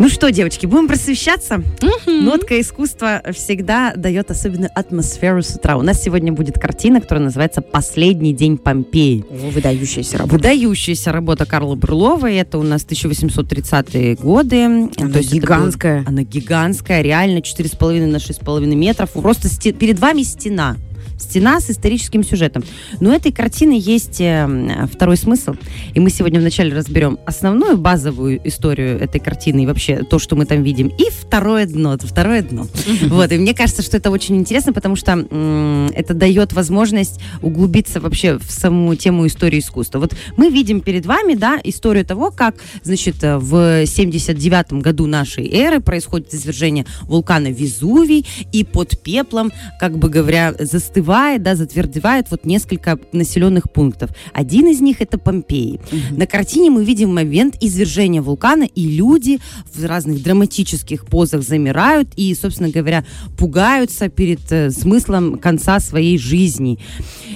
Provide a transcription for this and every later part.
Ну что, девочки, будем просвещаться? Нотка искусства всегда дает особенную атмосферу с утра. У нас сегодня будет картина, которая называется «Последний день Помпеи». О, выдающаяся работа. Выдающаяся работа Карла Брюлова. Это у нас 1830-е годы. Она То гигантская. было- она гигантская, реально 4,5 на 6,5 метров. Просто перед вами стена. Стена с историческим сюжетом. Но у этой картины есть э, второй смысл. И мы сегодня вначале разберем основную базовую историю этой картины и вообще то, что мы там видим. И второе дно. Второе дно. Вот. И мне кажется, что это очень интересно, потому что это дает возможность углубиться вообще в саму тему истории искусства. Вот мы видим перед вами, да, историю того, как, значит, э, в 79 году нашей эры происходит извержение вулкана Везувий, и под пеплом, как бы говоря, застывает, да, затвердевает вот несколько населенных пунктов. Один из них это Помпеи. На картине мы видим момент извержения вулкана, и люди в разных драматических позах замирают и, собственно говоря, пугаются перед э, смыслом конца своей жизни.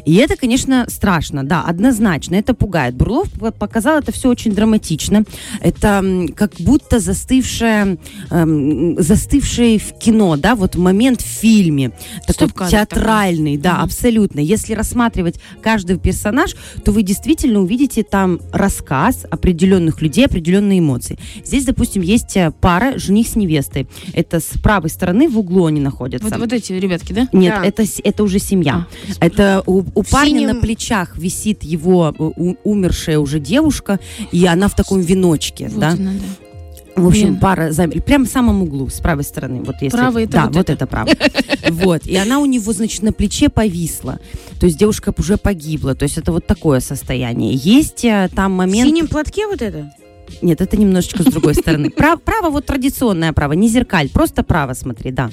И это, конечно, страшно, да, однозначно, это пугает. Бурлов показал это все очень драматично. Это как будто застывшее, эм, застывшее в кино, да, вот момент в фильме. Такой Стоп-кадр театральный, да, абсолютно. Если рассматривать каждый персонаж, то вы действительно увидите там рассказ определенных людей, определенные эмоции. Здесь, допустим, есть э, пара, жених с невестой. Это с правой стороны в углу они находятся. Вот, вот эти ребятки, да? Нет, Да. это, это уже семья. А, это у, у парня синем- на плечах висит его э, у- умершая уже девушка, и она в таком веночке, Вот да. она, да. В общем, Блин. пара замер, прямо в самом углу, с правой стороны. Вот если, Правый это да, вот вот, это. это правый. Вот. И она у него, значит, на плече повисла. То есть девушка уже погибла. То есть это вот такое состояние. Есть э, там В момент... синем платке вот это? Нет, это немножечко с другой стороны. Пра- Право, вот традиционное право, не зеркаль, просто право, смотри, да.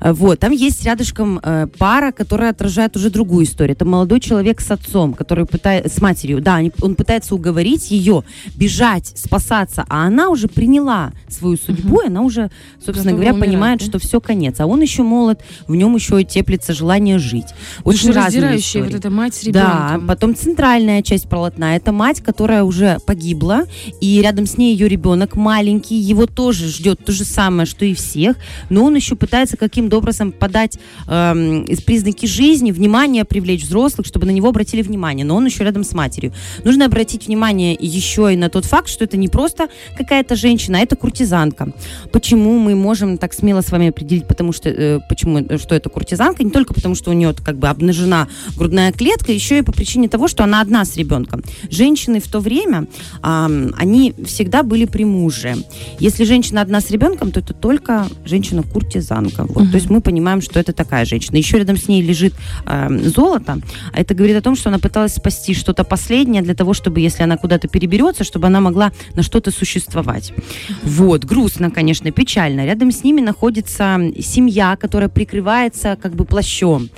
Э, Вот, там есть рядышком э, пара, которая отражает уже другую историю. Это молодой человек с отцом, который пытается, с матерью, да, он пытается уговорить ее бежать, спасаться, а она уже приняла свою судьбу, и она уже, собственно Готова говоря, умирать, понимает, да? что все конец. А он еще молод, в нем еще теплится желание жить. Очень разные Душераздирающая вот эта мать с Да, ребенком. потом центральная часть полотна. Это мать, которая уже погибла, и рядом с ней ее ребенок маленький. Его тоже ждет то же самое, что и всех, но он еще пытается каким-то образом подать из признаки жизни, внимание привлечь взрослых, чтобы на него обратили внимание. Но он еще рядом с матерью. Нужно обратить внимание еще и на тот факт, что это не просто какая-то женщина, а это куртизанка. Почему мы можем так смело с вами определить, потому что э, почему э, что это куртизанка, не только потому, что у нее как бы обнажена грудная клетка, еще и по причине того, что она одна с ребенком. Женщины в то время, ам, они всегда были при муже. Если женщина одна с ребенком, то это только женщина-куртизанка. Вот. То есть мы понимаем, что это такая женщина. Еще рядом с ней лежит ам, золото. А это говорит о том, что она пыталась спасти что-то последнее для того, чтобы, если она куда-то переберется, чтобы она могла на что-то существовать. Вот, грустно, конечно, печально. Рядом с ними находится семья, которая прикрывается как бы плащом.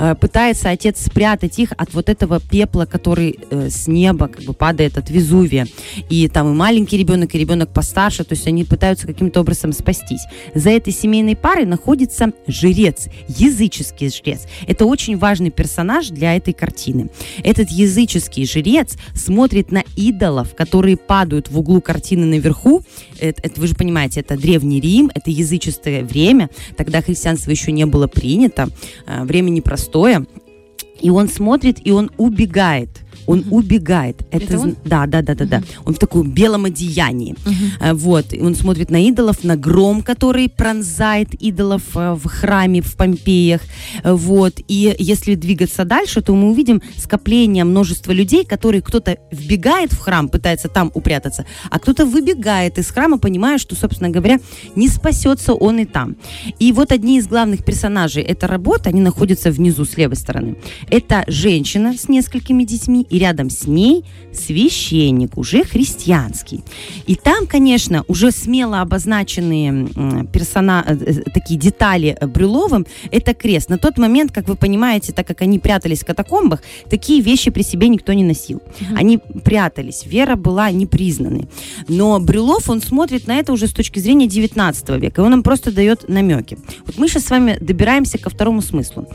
Э, Пытается отец спрятать их от вот этого пепла, который э, с неба как бы падает от Везувия. И там и маленький ребенок, и ребенок постарше, то есть они пытаются каким-то образом спастись. За этой семейной парой находится жрец, языческий жрец. Это очень важный персонаж для этой картины. Этот языческий жрец смотрит на идолов, которые падают в углу картины наверху. Это, это вы же понимаете, это древний Рим, это языческое время. Тогда христианство еще не было принято. э, Время непростое. И он смотрит, и он убегает. Он убегает. Это он? зн- Да, да, да, да, да. Он в таком белом одеянии. Э, Вот. И он смотрит на идолов, на гром, который пронзает идолов э, в храме в Помпеях. Э, Вот. И если двигаться дальше, то мы увидим скопление множества людей, которые кто-то вбегает в храм, пытается там упрятаться, а кто-то выбегает из храма, понимая, что, собственно говоря, не спасется он и там. И вот одни из главных персонажей этой работы, они находятся внизу с левой стороны. Это женщина с несколькими детьми и рядом с ней священник, уже христианский. И там, конечно, уже смело обозначенные персона, э, э, такие детали э, Брюловым, это крест. На тот момент, как вы понимаете, так как они прятались в катакомбах, такие вещи при себе никто не носил. Они прятались, вера была непризнанной. Но Брюлов, он смотрит на это уже с точки зрения 19 века, и он нам просто дает намеки. Вот мы сейчас с вами добираемся ко второму смыслу.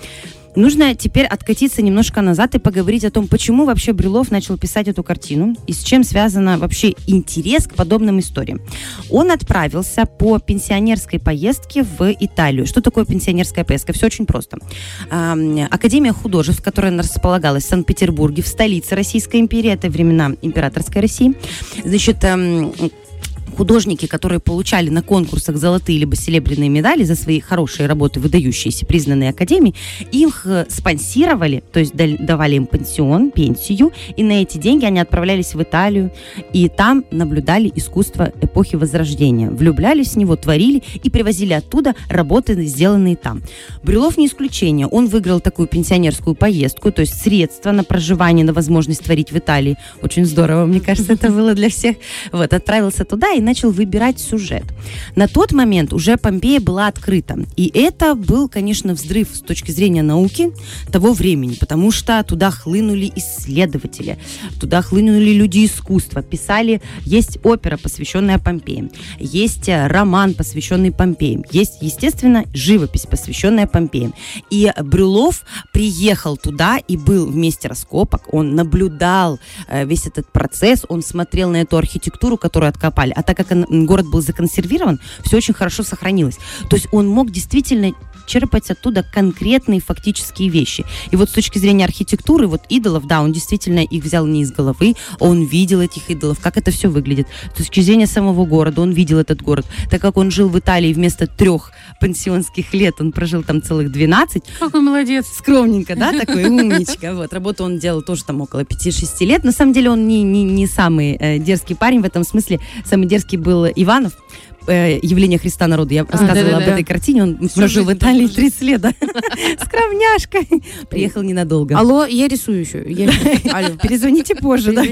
Нужно теперь откатиться немножко назад и поговорить о том, почему вообще Брюлов начал писать эту картину и с чем связано вообще интерес к подобным историям. Он отправился по пенсионерской поездке в Италию. Что такое пенсионерская поездка? Все очень просто. Академия художеств, которая располагалась в Санкт-Петербурге, в столице Российской империи, это времена императорской России, значит, художники, которые получали на конкурсах золотые либо серебряные медали за свои хорошие работы, выдающиеся, признанные академией, их э, спонсировали, то есть давали им пенсион, пенсию, и на эти деньги они отправлялись в Италию, и там наблюдали искусство эпохи Возрождения. Влюблялись в него, творили и привозили оттуда работы, сделанные там. Брюлов не исключение. Он выиграл такую пенсионерскую поездку, то есть средства на проживание, на возможность творить в Италии. Очень здорово, мне кажется, это было для всех. Вот, отправился туда и начал выбирать сюжет. На тот момент уже Помпея была открыта. И это был, конечно, взрыв с точки зрения науки того времени, потому что туда хлынули исследователи, туда хлынули люди искусства, писали, есть опера, посвященная Помпеям, есть э, роман, посвященный Помпеям, есть, естественно, живопись, посвященная Помпеям. И Брюлов приехал туда и был в месте раскопок, он наблюдал э, весь этот процесс, он смотрел на эту архитектуру, которую откопали, а так как он- город был законсервирован, все очень хорошо сохранилось. То есть он мог действительно черпать оттуда конкретные фактические вещи. И вот с точки зрения архитектуры, вот идолов, да, он действительно их взял не из головы, он видел этих идолов, как это все выглядит. С точки зрения самого города, он видел этот город. Так как он жил в Италии вместо трех пансионских лет, он прожил там целых 12, Какой молодец. скромненько, да, такой умничка. Вот, работу он делал тоже там около 5-6 лет. На самом деле он не, не, не самый э, дерзкий парень в этом смысле. Самый дерзкий был Иванов, э, явление Христа народу. Я рассказывала об да-да-да. этой картине. Он Всю прожил в Италии там прожил. 30 лет. да. Скромняшка. Приехал ненадолго. Алло, я рисую еще. Перезвоните позже, да?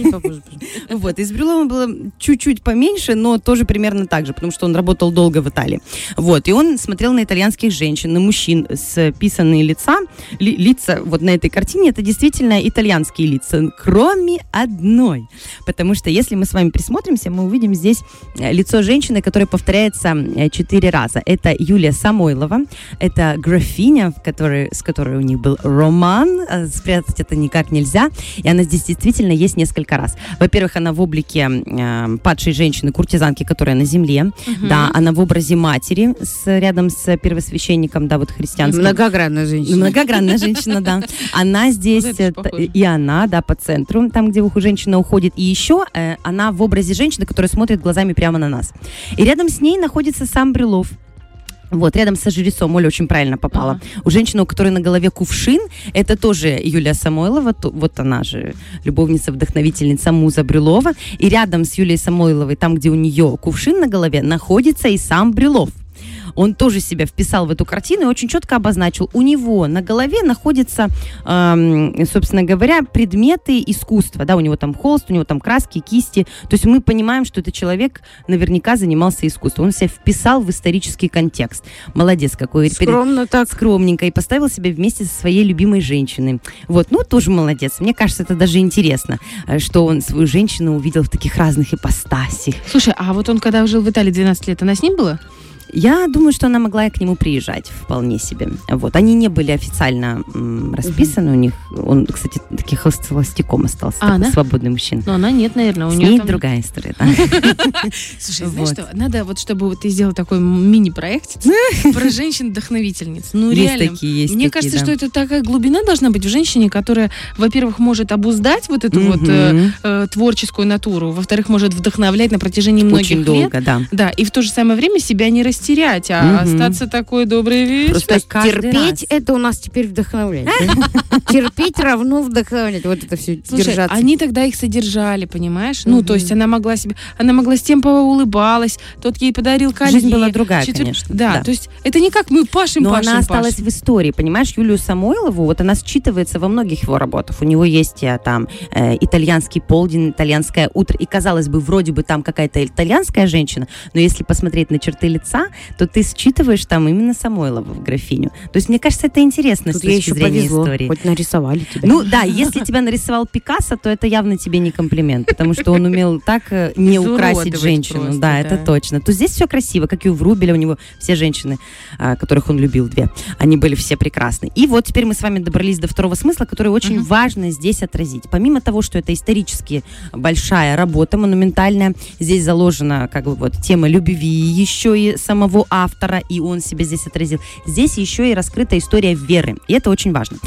Вот, из Брюлова было чуть-чуть поменьше, но тоже примерно так же, потому что он работал долго в Италии. Вот, и он смотрел на итальянских женщин, на мужчин с писанные лица, ли- лица вот на этой картине, это действительно итальянские лица, кроме одной. Потому что если мы с вами присмотримся, мы увидим здесь э, лицо женщины, которое повторяется э, четыре раза. Это Юлия Самойлова, это графиня, в которой, с которой у них был роман, э, спрятать это никак нельзя, и она здесь действительно есть несколько раз. Во-первых, она в облике э, падшей женщины, куртизанки, которая на земле, да, она в образе матери с, рядом с первосвященником, да, вот христианским. Многогранная женщина. Многогранная женщина, да. Она здесь, э, и она, да, по центру, там, где уху женщина уходит. И еще она в образе женщины, которая смотрит глазами прямо на нас. И рядом с ней находится сам Брюлов. Вот, рядом со жрецом, Оля очень правильно попала. У женщины, у которой на голове кувшин, это тоже Юлия Самойлова, то- вот она же любовница, вдохновительница Муза Брюлова. И рядом с Юлией Самойловой, там, где у нее кувшин на голове, находится и сам Брюлов он тоже себя вписал в эту картину и очень четко обозначил. У него на голове находятся, эм, собственно говоря, предметы искусства. Да, у него там холст, у него там краски, кисти. То есть мы понимаем, что этот человек наверняка занимался искусством. Он себя вписал в исторический контекст. Молодец какой. Перед- Скромно так. скромненько и поставил себя вместе со своей любимой женщиной. Вот, ну, тоже молодец. Мне кажется, это даже интересно, э, что он свою женщину увидел в таких разных ипостасях. Слушай, а вот он когда жил в Италии 12 лет, она с ним была? Я думаю, что она могла и к нему приезжать вполне себе. Вот. Они не были официально м, расписаны у них. Он, кстати, таким холст- холостяком остался, А, такой да? свободный мужчина. Но она нет, наверное, у С нее ней там... другая история. Слушай, знаешь что, надо вот, чтобы ты сделал такой мини-проект про женщин-вдохновительниц. Ну, реально. такие, есть Мне кажется, что это такая глубина должна быть в женщине, которая, во-первых, может обуздать вот эту вот э, э, творческую натуру, во-вторых, может вдохновлять на протяжении многих Очень лет. долго, да. Да, и в то же самое время себя не растерять. Растерять, а Мгм. остаться такой добрый вечер. Просто терпеть раз. это у нас теперь вдохновлять. Терпеть равно вдохновлять. Вот это все держаться. они тогда их содержали, понимаешь? Ну, то есть она могла себе, она могла с тем поулыбалась, тот ей подарил колье. Жизнь была другая, конечно, Да, то есть это не как мы пашем, Но пашем, она осталась в истории, понимаешь, Юлию Самойлову, вот она считывается во многих его работах. У него есть э, там э, итальянский полдень, итальянское утро, и казалось бы, вроде бы там какая-то итальянская женщина, но если посмотреть на черты лица, то ты считываешь там именно Самойлова в графиню. То есть мне кажется, это интересно Тут с точки еще зрения повезло. истории. Хоть нарисовали тебя. Ну да, если тебя нарисовал Пикассо, то это явно тебе не комплимент, потому что он умел так э, не украсить женщину. просто, да, да. это точно. То здесь все красиво, как и у Врубеля, у него все женщины, а, которых он любил, две, они были все прекрасны. И вот теперь мы с вами добрались до второго смысла, который очень важно здесь отразить. Помимо того, что это исторически большая работа, монументальная, здесь заложена как бы вот тема любви еще и самого автора, и он себя здесь отразил. Здесь еще и раскрыта история веры, и это очень важно.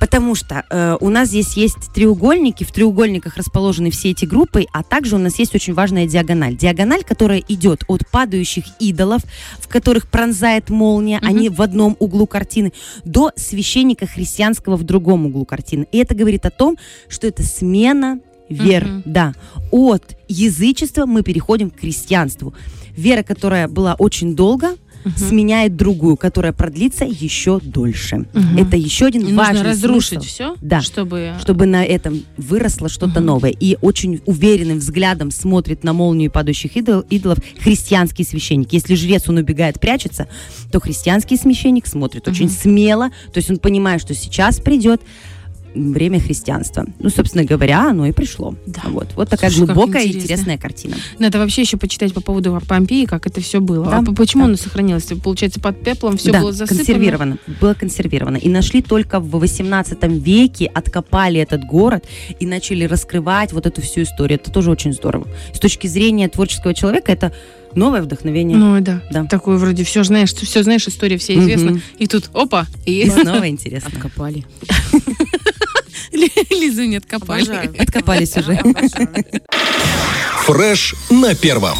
Потому что э, у нас здесь есть треугольники, в треугольниках расположены все эти группы, а также у нас есть очень важная диагональ. Диагональ, которая идет от падающих идолов, в которых пронзает молния, Мгм. они в одном углу картины, до священника христианского в другом углу картины. И это говорит о том, что это смена вер. Мгм. Да. От язычества мы переходим к христианству. Вера, которая была очень долго, Мгм. сменяет другую, которая продлится еще дольше. Мгм. Это еще один И важный нужно разрушить смысл, все, Да. чтобы... чтобы на этом выросло что-то Мгм. новое. И очень уверенным взглядом смотрит на молнию падающих идол- идолов христианский священник. Если жрец, он убегает, прячется, то христианский священник смотрит очень Мгм. смело, то есть он понимает, что сейчас придет время христианства. Ну, собственно говоря, оно и пришло. Да. Вот, вот такая Слушай, глубокая и интересная картина. Надо вообще еще почитать по поводу Помпеи, как это все было. Да, А по- почему да. оно сохранилось? Получается, под пеплом все да, было засыпано? консервировано. Было консервировано. И нашли только в 18 веке, откопали этот город и начали раскрывать вот эту всю историю. Это тоже очень здорово. С точки зрения творческого человека это новое вдохновение. Ну да. Да. Такое вроде все знаешь, все знаешь, история вся известна. Мгм. И тут опа, И снова интересно. Откопали. Лизу не откопали. Обожаю. Откопались уже. Фреш на первом.